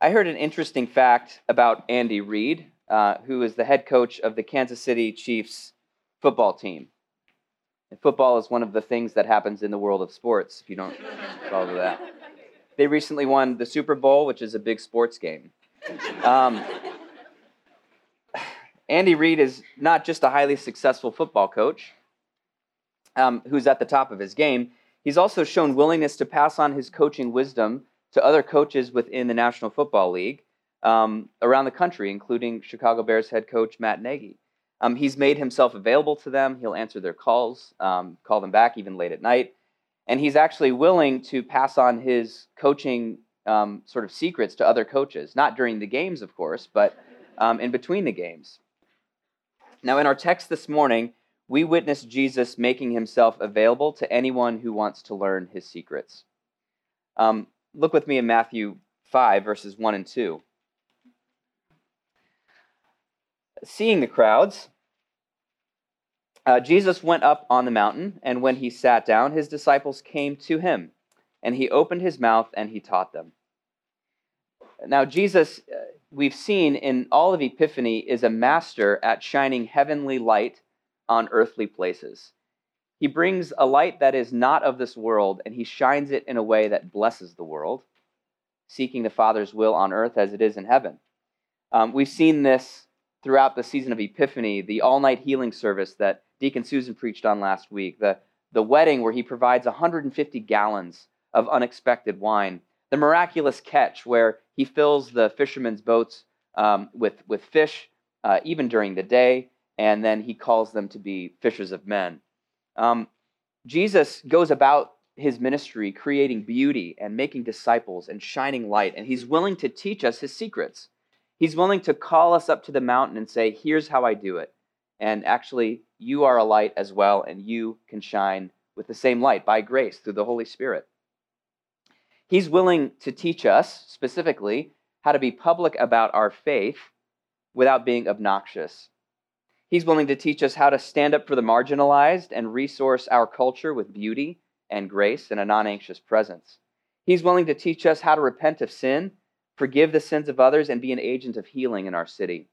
I heard an interesting fact about Andy Reid, uh, who is the head coach of the Kansas City Chiefs football team. And football is one of the things that happens in the world of sports, if you don't follow that. They recently won the Super Bowl, which is a big sports game. Um, Andy Reid is not just a highly successful football coach um, who's at the top of his game, he's also shown willingness to pass on his coaching wisdom to other coaches within the National Football League um, around the country, including Chicago Bears head coach Matt Nagy. Um, he's made himself available to them. He'll answer their calls, um, call them back even late at night. And he's actually willing to pass on his coaching um, sort of secrets to other coaches, not during the games, of course, but um, in between the games. Now, in our text this morning, we witness Jesus making himself available to anyone who wants to learn his secrets. Um, look with me in Matthew 5, verses 1 and 2. Seeing the crowds, uh, Jesus went up on the mountain, and when he sat down, his disciples came to him, and he opened his mouth and he taught them. Now, Jesus, uh, we've seen in all of Epiphany, is a master at shining heavenly light on earthly places. He brings a light that is not of this world, and he shines it in a way that blesses the world, seeking the Father's will on earth as it is in heaven. Um, we've seen this throughout the season of Epiphany, the all night healing service that Deacon Susan preached on last week, the, the wedding where he provides 150 gallons of unexpected wine, the miraculous catch where he fills the fishermen's boats um, with, with fish uh, even during the day, and then he calls them to be fishers of men. Um, Jesus goes about his ministry creating beauty and making disciples and shining light, and he's willing to teach us his secrets. He's willing to call us up to the mountain and say, Here's how I do it. And actually, you are a light as well, and you can shine with the same light by grace through the Holy Spirit. He's willing to teach us specifically how to be public about our faith without being obnoxious He's willing to teach us how to stand up for the marginalized and resource our culture with beauty and grace and a non anxious presence. He's willing to teach us how to repent of sin, forgive the sins of others, and be an agent of healing in our city.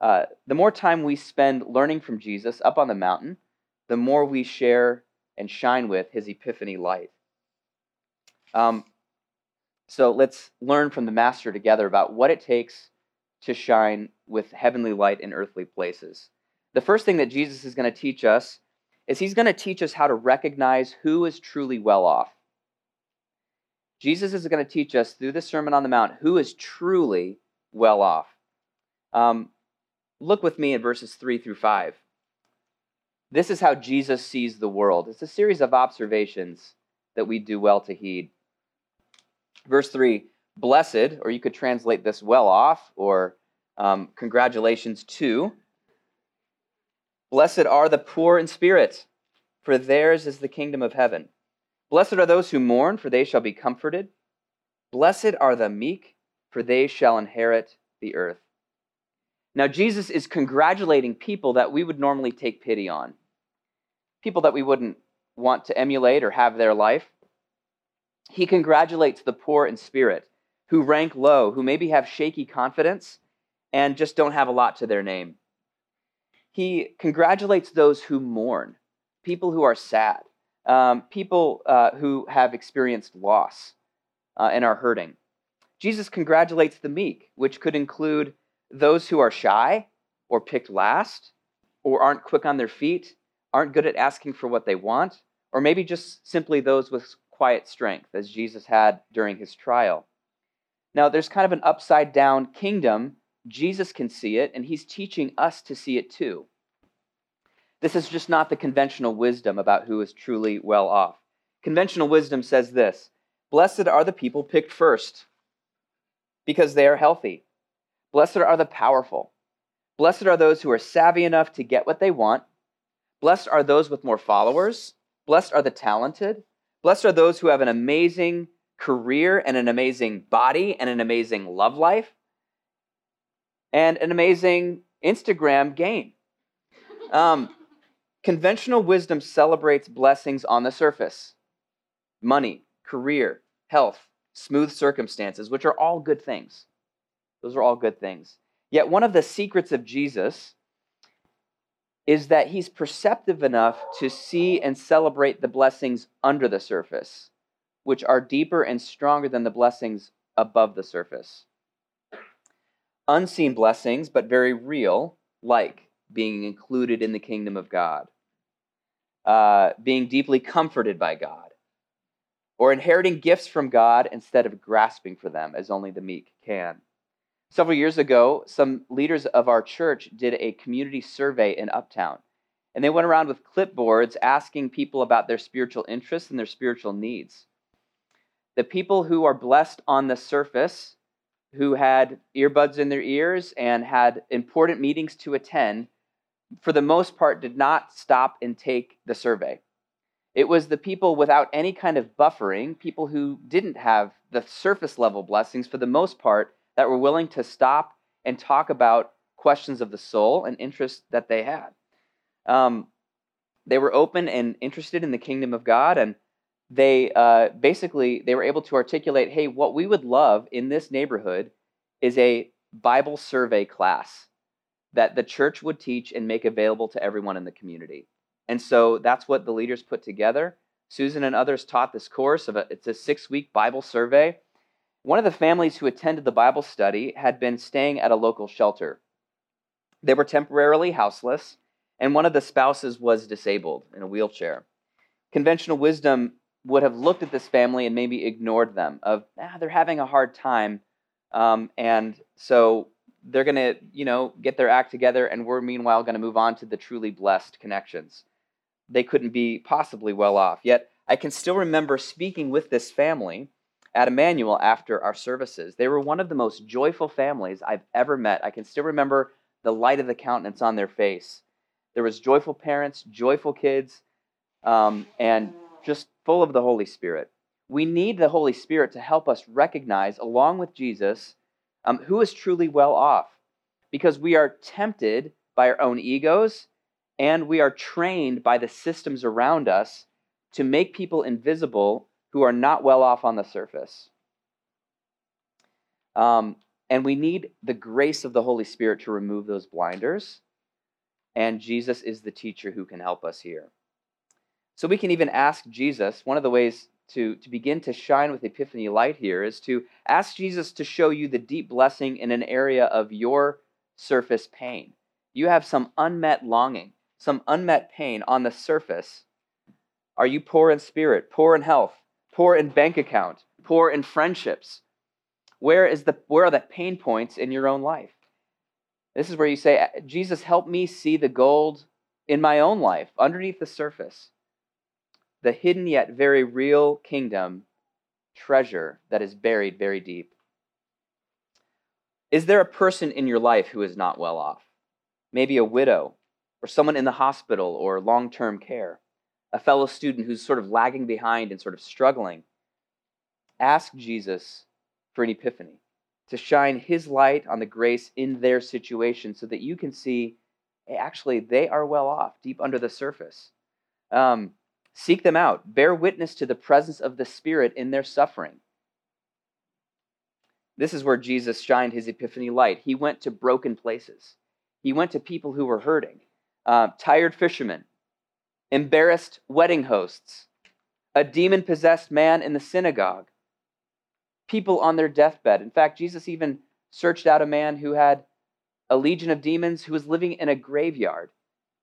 Uh, the more time we spend learning from Jesus up on the mountain, the more we share and shine with his epiphany light. Um, so let's learn from the Master together about what it takes to shine with heavenly light in earthly places. The first thing that Jesus is going to teach us is he's going to teach us how to recognize who is truly well off. Jesus is going to teach us through the Sermon on the Mount who is truly well off. Um, look with me in verses 3 through 5. This is how Jesus sees the world. It's a series of observations that we do well to heed. Verse 3 Blessed, or you could translate this well off, or um, congratulations to. Blessed are the poor in spirit, for theirs is the kingdom of heaven. Blessed are those who mourn, for they shall be comforted. Blessed are the meek, for they shall inherit the earth. Now, Jesus is congratulating people that we would normally take pity on, people that we wouldn't want to emulate or have their life. He congratulates the poor in spirit, who rank low, who maybe have shaky confidence, and just don't have a lot to their name. He congratulates those who mourn, people who are sad, um, people uh, who have experienced loss uh, and are hurting. Jesus congratulates the meek, which could include those who are shy or picked last or aren't quick on their feet, aren't good at asking for what they want, or maybe just simply those with quiet strength, as Jesus had during his trial. Now, there's kind of an upside down kingdom Jesus can see it, and he's teaching us to see it too. This is just not the conventional wisdom about who is truly well off. Conventional wisdom says this Blessed are the people picked first, because they are healthy. Blessed are the powerful. Blessed are those who are savvy enough to get what they want. Blessed are those with more followers. Blessed are the talented. Blessed are those who have an amazing career and an amazing body and an amazing love life and an amazing Instagram game. Um, conventional wisdom celebrates blessings on the surface money, career, health, smooth circumstances, which are all good things. Those are all good things. Yet, one of the secrets of Jesus is that he's perceptive enough to see and celebrate the blessings under the surface, which are deeper and stronger than the blessings above the surface. Unseen blessings, but very real, like being included in the kingdom of God, uh, being deeply comforted by God, or inheriting gifts from God instead of grasping for them as only the meek can. Several years ago, some leaders of our church did a community survey in Uptown. And they went around with clipboards asking people about their spiritual interests and their spiritual needs. The people who are blessed on the surface, who had earbuds in their ears and had important meetings to attend, for the most part, did not stop and take the survey. It was the people without any kind of buffering, people who didn't have the surface level blessings, for the most part, that were willing to stop and talk about questions of the soul and interests that they had. Um, they were open and interested in the kingdom of God, and they uh, basically they were able to articulate, "Hey, what we would love in this neighborhood is a Bible survey class that the church would teach and make available to everyone in the community." And so that's what the leaders put together. Susan and others taught this course of a, it's a six week Bible survey one of the families who attended the Bible study had been staying at a local shelter. They were temporarily houseless, and one of the spouses was disabled in a wheelchair. Conventional wisdom would have looked at this family and maybe ignored them of ah, they're having a hard time um, and so they're going to you know get their act together and we're meanwhile going to move on to the truly blessed connections they couldn't be possibly well off yet i can still remember speaking with this family at Immanuel after our services. They were one of the most joyful families I've ever met. I can still remember the light of the countenance on their face. There was joyful parents, joyful kids, um, and just full of the Holy Spirit. We need the Holy Spirit to help us recognize, along with Jesus, um, who is truly well off, because we are tempted by our own egos, and we are trained by the systems around us to make people invisible who are not well off on the surface. Um, and we need the grace of the Holy Spirit to remove those blinders. And Jesus is the teacher who can help us here. So we can even ask Jesus, one of the ways to, to begin to shine with epiphany light here is to ask Jesus to show you the deep blessing in an area of your surface pain. You have some unmet longing, some unmet pain on the surface. Are you poor in spirit, poor in health, poor in bank account, poor in friendships? Where is the where are the pain points in your own life? This is where you say, Jesus, help me see the gold in my own life, underneath the surface. The hidden yet very real kingdom treasure that is buried very deep. Is there a person in your life who is not well off? Maybe a widow, or someone in the hospital or long term care a fellow student who's sort of lagging behind and sort of struggling, ask Jesus for an epiphany, to shine his light on the grace in their situation so that you can see hey, actually they are well off deep under the surface. Um, seek them out, bear witness to the presence of the Spirit in their suffering. This is where Jesus shined his epiphany light. He went to broken places. He went to people who were hurting, uh, tired fishermen, embarrassed wedding hosts, a demon possessed man in the synagogue, people on their deathbed. In fact, Jesus even searched out a man who had a legion of demons who was living in a graveyard.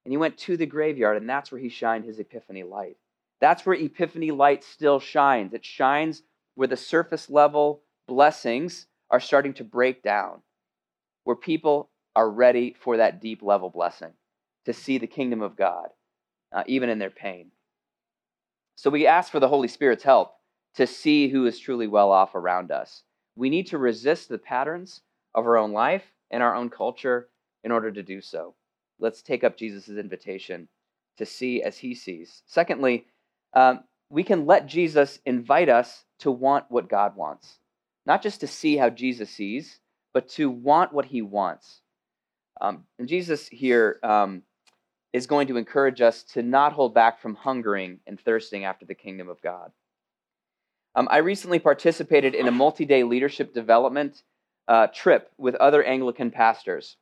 And he went to the graveyard, and that's where he shined his epiphany light. That's where epiphany light still shines. It shines where the surface level blessings are starting to break down, where people are ready for that deep level blessing to see the kingdom of God uh, even in their pain. So we ask for the Holy Spirit's help to see who is truly well off around us. We need to resist the patterns of our own life and our own culture in order to do so. Let's take up Jesus' invitation to see as he sees. Secondly, um, we can let Jesus invite us to want what God wants, not just to see how Jesus sees, but to want what he wants. Um, and Jesus here um, is going to encourage us to not hold back from hungering and thirsting after the kingdom of God. Um, I recently participated in a multi day leadership development uh, trip with other Anglican pastors.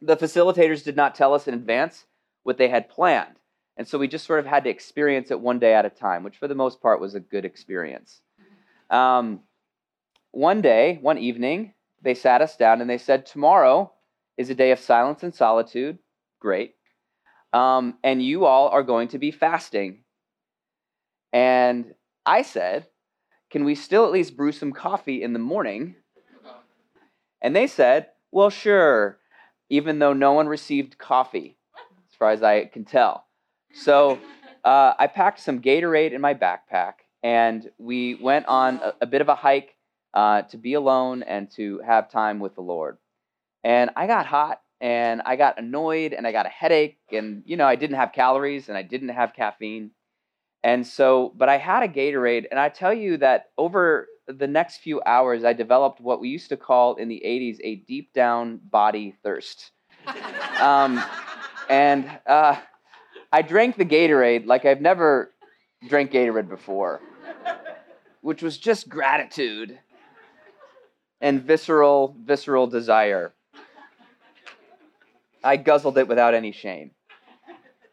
The facilitators did not tell us in advance what they had planned. And so we just sort of had to experience it one day at a time, which for the most part was a good experience. Um, one day, one evening, they sat us down and they said, Tomorrow is a day of silence and solitude. Great. Um, and you all are going to be fasting. And I said, Can we still at least brew some coffee in the morning? And they said, Well, sure, even though no one received coffee, as far as I can tell. So uh, I packed some Gatorade in my backpack, and we went on a, a bit of a hike uh, to be alone and to have time with the Lord. And I got hot, and I got annoyed, and I got a headache, and you know I didn't have calories, and I didn't have caffeine. And so, but I had a Gatorade, and I tell you that over the next few hours, I developed what we used to call in the 80s a deep down body thirst. um, and uh, I drank the Gatorade like I've never drank Gatorade before, which was just gratitude and visceral, visceral desire. I guzzled it without any shame.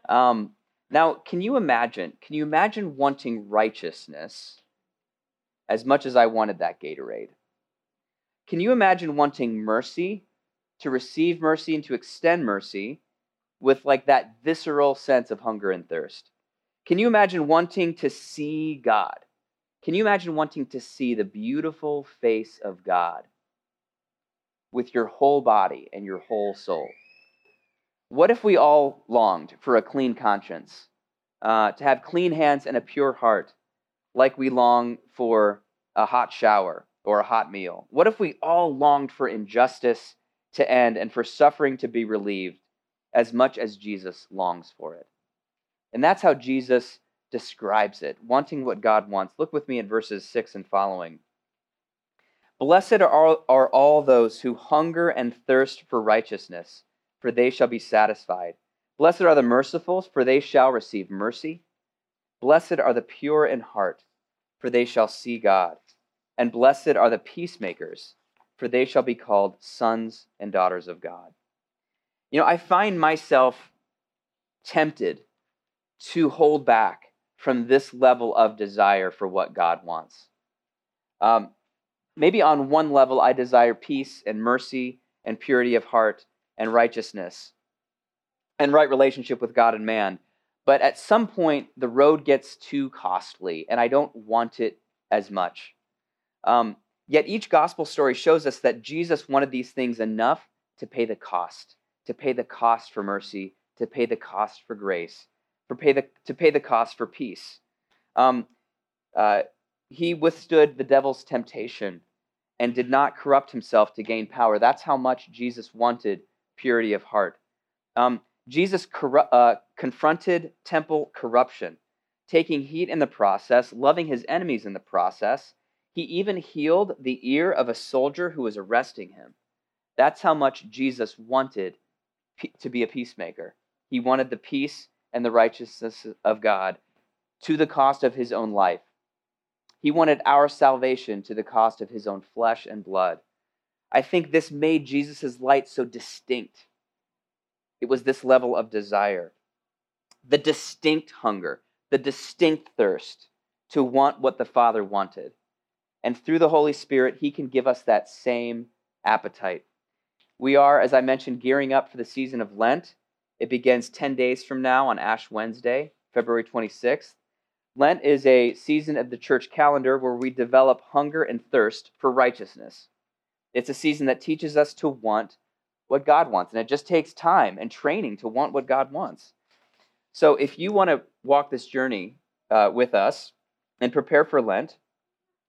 Um, now, can you imagine? Can you imagine wanting righteousness as much as I wanted that Gatorade? Can you imagine wanting mercy, to receive mercy and to extend mercy, with like that visceral sense of hunger and thirst. Can you imagine wanting to see God? Can you imagine wanting to see the beautiful face of God with your whole body and your whole soul? What if we all longed for a clean conscience, uh, to have clean hands and a pure heart, like we long for a hot shower or a hot meal? What if we all longed for injustice to end and for suffering to be relieved? As much as Jesus longs for it. And that's how Jesus describes it, wanting what God wants. Look with me at verses 6 and following. Blessed are all, are all those who hunger and thirst for righteousness, for they shall be satisfied. Blessed are the merciful, for they shall receive mercy. Blessed are the pure in heart, for they shall see God. And blessed are the peacemakers, for they shall be called sons and daughters of God. You know, I find myself tempted to hold back from this level of desire for what God wants. Um, maybe on one level, I desire peace and mercy and purity of heart and righteousness and right relationship with God and man. But at some point, the road gets too costly, and I don't want it as much. Um, yet each gospel story shows us that Jesus wanted these things enough to pay the cost to pay the cost for mercy, to pay the cost for grace, for pay the, to pay the cost for peace. Um, uh, he withstood the devil's temptation and did not corrupt himself to gain power. That's how much Jesus wanted purity of heart. Um, Jesus corru- uh, confronted temple corruption, taking heat in the process, loving his enemies in the process. He even healed the ear of a soldier who was arresting him. That's how much Jesus wanted to be a peacemaker. He wanted the peace and the righteousness of God to the cost of his own life. He wanted our salvation to the cost of his own flesh and blood. I think this made Jesus' light so distinct. It was this level of desire, the distinct hunger, the distinct thirst to want what the Father wanted. And through the Holy Spirit, He can give us that same appetite. We are, as I mentioned, gearing up for the season of Lent. It begins 10 days from now on Ash Wednesday, February 26th. Lent is a season of the church calendar where we develop hunger and thirst for righteousness. It's a season that teaches us to want what God wants, and it just takes time and training to want what God wants. So, if you want to walk this journey uh, with us and prepare for Lent,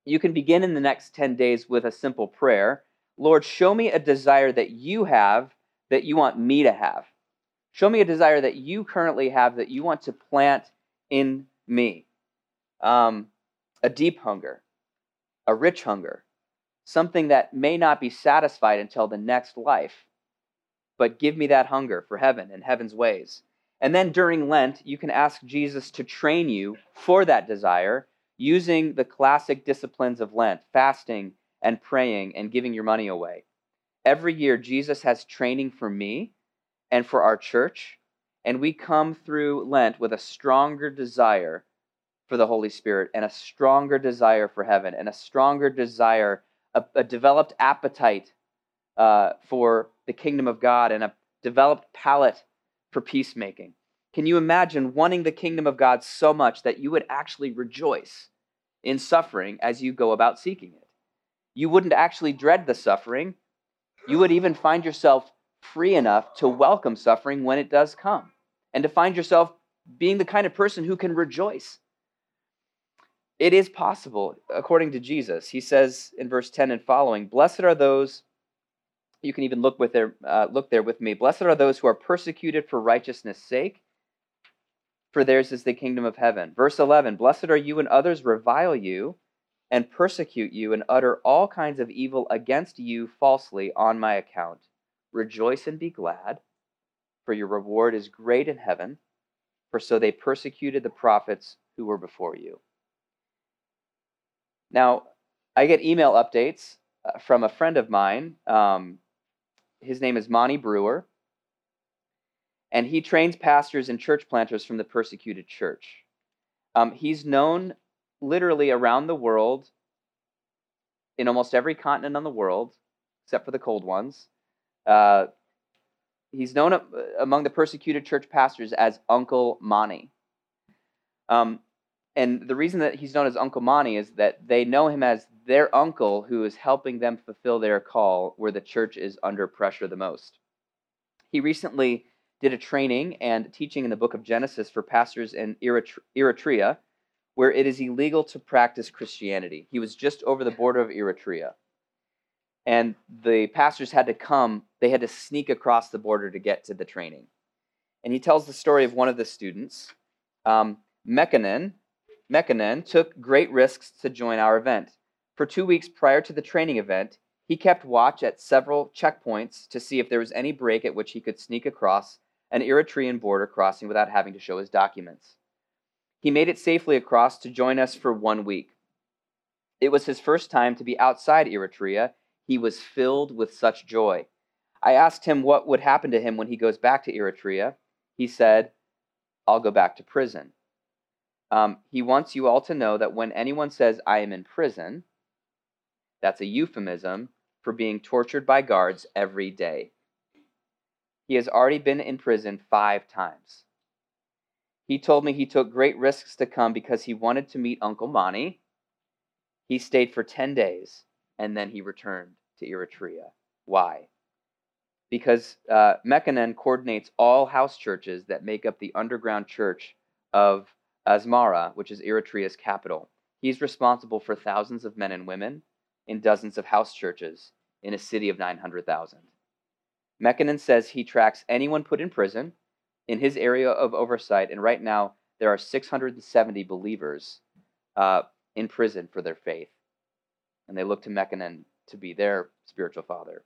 you can begin in the next 10 days with a simple prayer Lord, show me a desire that you have that you want me to have. Show me a desire that you currently have that you want to plant in me. Um, a deep hunger, a rich hunger, something that may not be satisfied until the next life. But give me that hunger for heaven and heaven's ways. And then during Lent, you can ask Jesus to train you for that desire using the classic disciplines of Lent, fasting and praying and giving your money away. Every year, Jesus has training for me and for our church, and we come through Lent with a stronger desire for the Holy Spirit and a stronger desire for heaven and a stronger desire, a, a developed appetite uh, for the kingdom of God and a developed palate for peacemaking. Can you imagine wanting the kingdom of God so much that you would actually rejoice in suffering as you go about seeking it? You wouldn't actually dread the suffering. You would even find yourself free enough to welcome suffering when it does come and to find yourself being the kind of person who can rejoice. It is possible, according to Jesus. He says in verse 10 and following, Blessed are those you can even look with there, uh, look there with me. Blessed are those who are persecuted for righteousness' sake, for theirs is the kingdom of heaven. Verse 11 Blessed are you when others revile you and persecute you and utter all kinds of evil against you falsely on my account. Rejoice and be glad, for your reward is great in heaven, for so they persecuted the prophets who were before you. Now, I get email updates uh, from a friend of mine um, his name is Monty Brewer, and he trains pastors and church planters from the persecuted church. Um, he's known literally around the world, in almost every continent on the world, except for the cold ones. Uh, he's known among the persecuted church pastors as Uncle Monty. Um, and the reason that he's known as Uncle Monty is that they know him as their uncle who is helping them fulfill their call where the church is under pressure the most. He recently did a training and teaching in the book of Genesis for pastors in Eritrea, where it is illegal to practice Christianity. He was just over the border of Eritrea. And the pastors had to come, they had to sneak across the border to get to the training. And he tells the story of one of the students, um, Mekanen, Mekanen took great risks to join our event. For two weeks prior to the training event, he kept watch at several checkpoints to see if there was any break at which he could sneak across an Eritrean border crossing without having to show his documents. He made it safely across to join us for one week. It was his first time to be outside Eritrea. He was filled with such joy. I asked him what would happen to him when he goes back to Eritrea. He said, I'll go back to prison. Um, he wants you all to know that when anyone says, I am in prison, that's a euphemism for being tortured by guards every day. He has already been in prison five times. He told me he took great risks to come because he wanted to meet Uncle Monty. He stayed for 10 days and then he returned to Eritrea. Why? Because uh, coordinates all house churches that make up the underground church of Asmara, which is Eritrea's capital. He's responsible for thousands of men and women in dozens of house churches in a city of 900,000. Mekanen says he tracks anyone put in prison in his area of oversight, and right now there are 670 believers uh, in prison for their faith. And they look to Mekanen to be their spiritual father.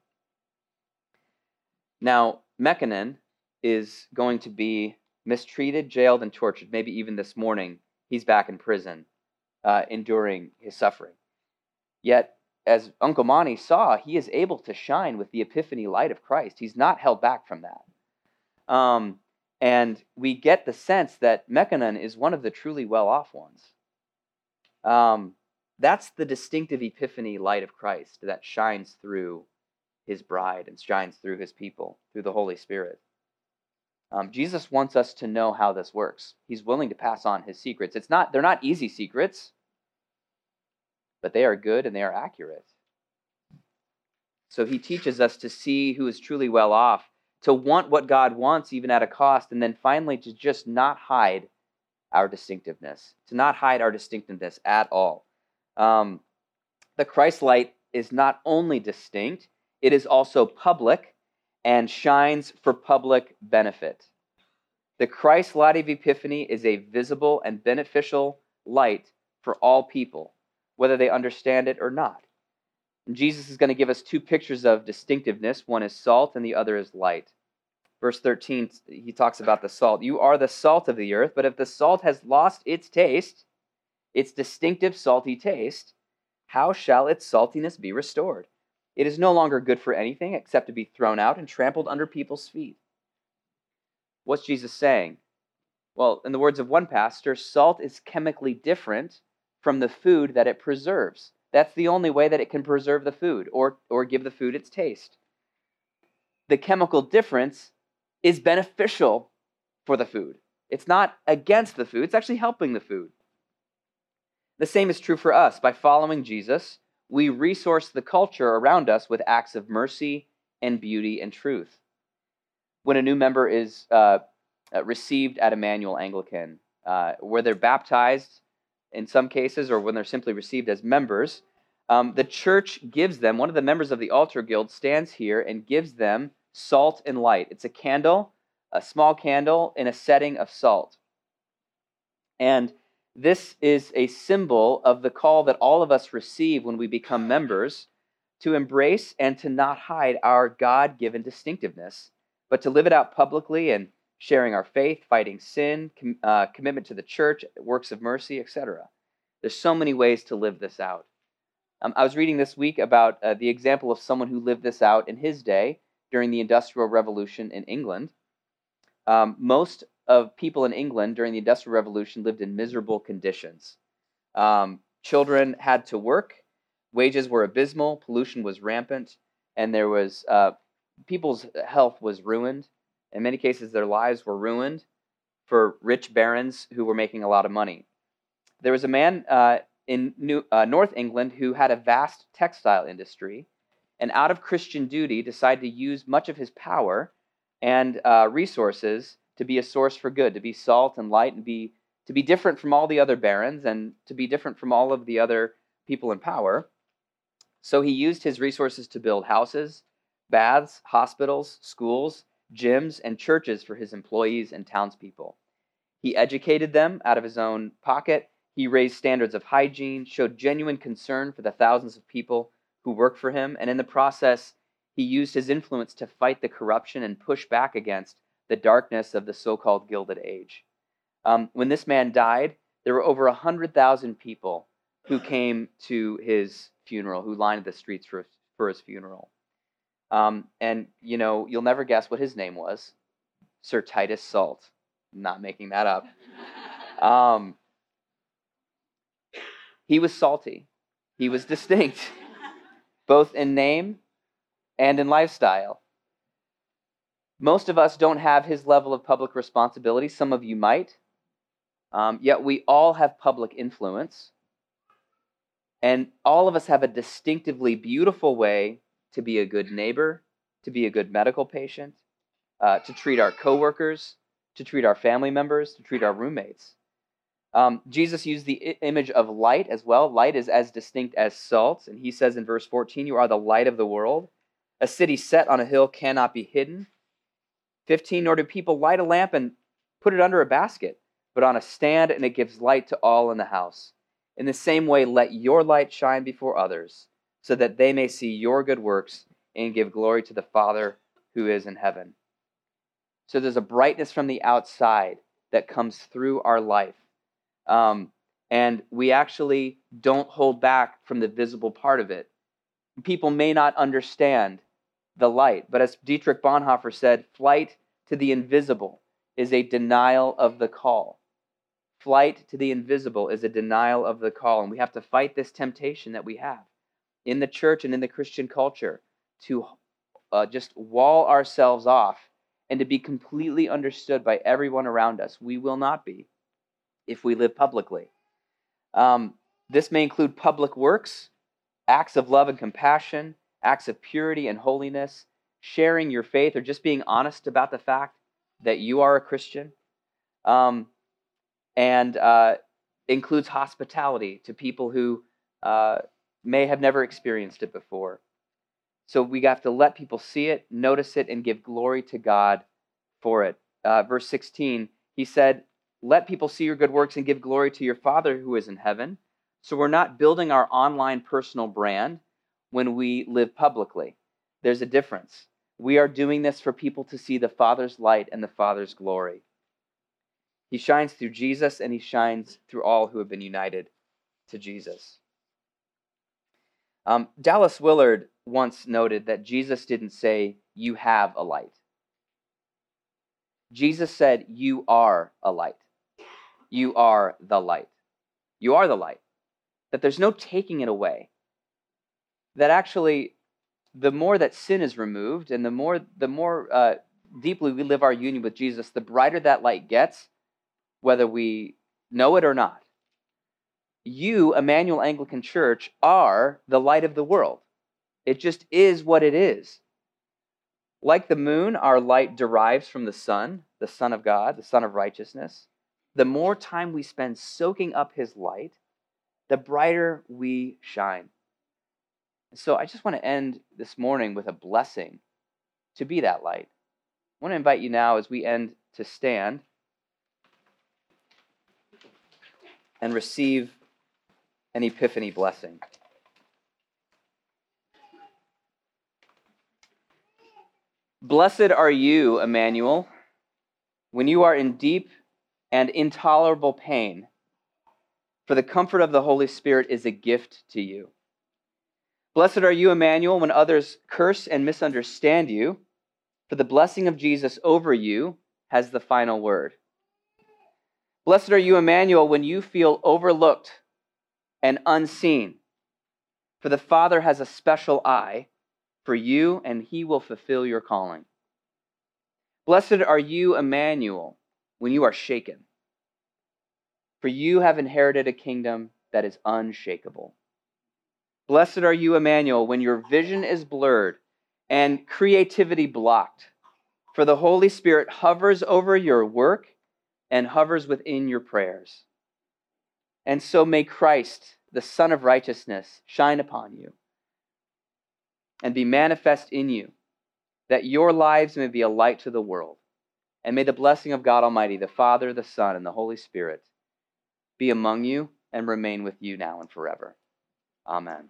Now, Mekanen is going to be mistreated, jailed, and tortured. Maybe even this morning, he's back in prison, uh, enduring his suffering. Yet, as Uncle Monty saw, he is able to shine with the epiphany light of Christ. He's not held back from that. Um, and we get the sense that Mekanen is one of the truly well off ones. Um, that's the distinctive epiphany light of Christ that shines through his bride and shines through his people, through the Holy Spirit. Um, Jesus wants us to know how this works. He's willing to pass on his secrets. It's not, they're not easy secrets, but they are good and they are accurate. So he teaches us to see who is truly well off, to want what God wants even at a cost, and then finally to just not hide our distinctiveness, to not hide our distinctiveness at all. Um, the Christ light is not only distinct, it is also public and shines for public benefit. The Christ light of Epiphany is a visible and beneficial light for all people, whether they understand it or not. Jesus is going to give us two pictures of distinctiveness one is salt, and the other is light. Verse 13, he talks about the salt. You are the salt of the earth, but if the salt has lost its taste, its distinctive salty taste, how shall its saltiness be restored? It is no longer good for anything except to be thrown out and trampled under people's feet. What's Jesus saying? Well, in the words of one pastor, salt is chemically different from the food that it preserves. That's the only way that it can preserve the food or, or give the food its taste. The chemical difference is beneficial for the food. It's not against the food, it's actually helping the food. The same is true for us. By following Jesus, we resource the culture around us with acts of mercy and beauty and truth. When a new member is uh, uh received at Immanuel Anglican, uh, where they're baptized in some cases, or when they're simply received as members, um, the church gives them, one of the members of the altar guild stands here and gives them salt and light. It's a candle, a small candle in a setting of salt. And this is a symbol of the call that all of us receive when we become members to embrace and to not hide our God given distinctiveness, but to live it out publicly and sharing our faith, fighting sin, com- uh, commitment to the church, works of mercy, etc. There's so many ways to live this out. Um, I was reading this week about uh, the example of someone who lived this out in his day during the Industrial Revolution in England. Um, most of people in England during the Industrial Revolution lived in miserable conditions. Um, children had to work, wages were abysmal, pollution was rampant, and there was uh, people's health was ruined. In many cases, their lives were ruined for rich barons who were making a lot of money. There was a man uh, in New, uh, North England who had a vast textile industry, and out of Christian duty, decided to use much of his power and uh, resources to be a source for good, to be salt and light, and be to be different from all the other barons, and to be different from all of the other people in power. So he used his resources to build houses, baths, hospitals, schools, gyms, and churches for his employees and townspeople. He educated them out of his own pocket. He raised standards of hygiene, showed genuine concern for the thousands of people who worked for him, and in the process, he used his influence to fight the corruption and push back against the darkness of the so called Gilded Age. Um, when this man died, there were over 100,000 people who came to his funeral, who lined the streets for, for his funeral. Um, and, you know, you'll never guess what his name was Sir Titus Salt. not making that up. Um, he was salty, he was distinct, both in name and in lifestyle. Most of us don't have his level of public responsibility. Some of you might. Um, yet we all have public influence. And all of us have a distinctively beautiful way to be a good neighbor, to be a good medical patient, uh, to treat our coworkers, to treat our family members, to treat our roommates. Um, Jesus used the I- image of light as well. Light is as distinct as salt. And he says in verse 14, You are the light of the world. A city set on a hill cannot be hidden. 15, Nor do people light a lamp and put it under a basket, but on a stand, and it gives light to all in the house. In the same way, let your light shine before others so that they may see your good works and give glory to the Father who is in heaven. So there's a brightness from the outside that comes through our life. Um, and we actually don't hold back from the visible part of it. People may not understand the light, but as Dietrich Bonhoeffer said, flight to the invisible is a denial of the call. Flight to the invisible is a denial of the call, and we have to fight this temptation that we have in the church and in the Christian culture to uh, just wall ourselves off and to be completely understood by everyone around us. We will not be if we live publicly. Um, this may include public works, acts of love and compassion, acts of purity and holiness, sharing your faith, or just being honest about the fact that you are a Christian. Um, and uh, includes hospitality to people who uh, may have never experienced it before. So we have to let people see it, notice it, and give glory to God for it. Uh, verse 16, he said, Let people see your good works and give glory to your Father who is in heaven. So we're not building our online personal brand when we live publicly. There's a difference. We are doing this for people to see the Father's light and the Father's glory. He shines through Jesus and he shines through all who have been united to Jesus. Um, Dallas Willard once noted that Jesus didn't say, You have a light. Jesus said, You are a light. You are the light. You are the light. That there's no taking it away. That actually, the more that sin is removed and the more, the more uh, deeply we live our union with Jesus, the brighter that light gets, whether we know it or not. You, Immanuel Anglican Church, are the light of the world. It just is what it is. Like the moon, our light derives from the sun, the Son of God, the Son of righteousness. The more time we spend soaking up his light, the brighter we shine. So I just want to end this morning with a blessing to be that light. I want to invite you now as we end to stand and receive an epiphany blessing. Blessed are you, Immanuel, when you are in deep and intolerable pain, for the comfort of the Holy Spirit is a gift to you. Blessed are you, Immanuel, when others curse and misunderstand you, for the blessing of Jesus over you has the final word. Blessed are you, Immanuel, when you feel overlooked and unseen, for the Father has a special eye for you, and he will fulfill your calling. Blessed are you, Immanuel, when you are shaken, for you have inherited a kingdom that is unshakable. Blessed are you, Immanuel, when your vision is blurred and creativity blocked, for the Holy Spirit hovers over your work and hovers within your prayers. And so may Christ, the Son of righteousness, shine upon you and be manifest in you, that your lives may be a light to the world. And may the blessing of God Almighty, the Father, the Son, and the Holy Spirit be among you and remain with you now and forever. Amen.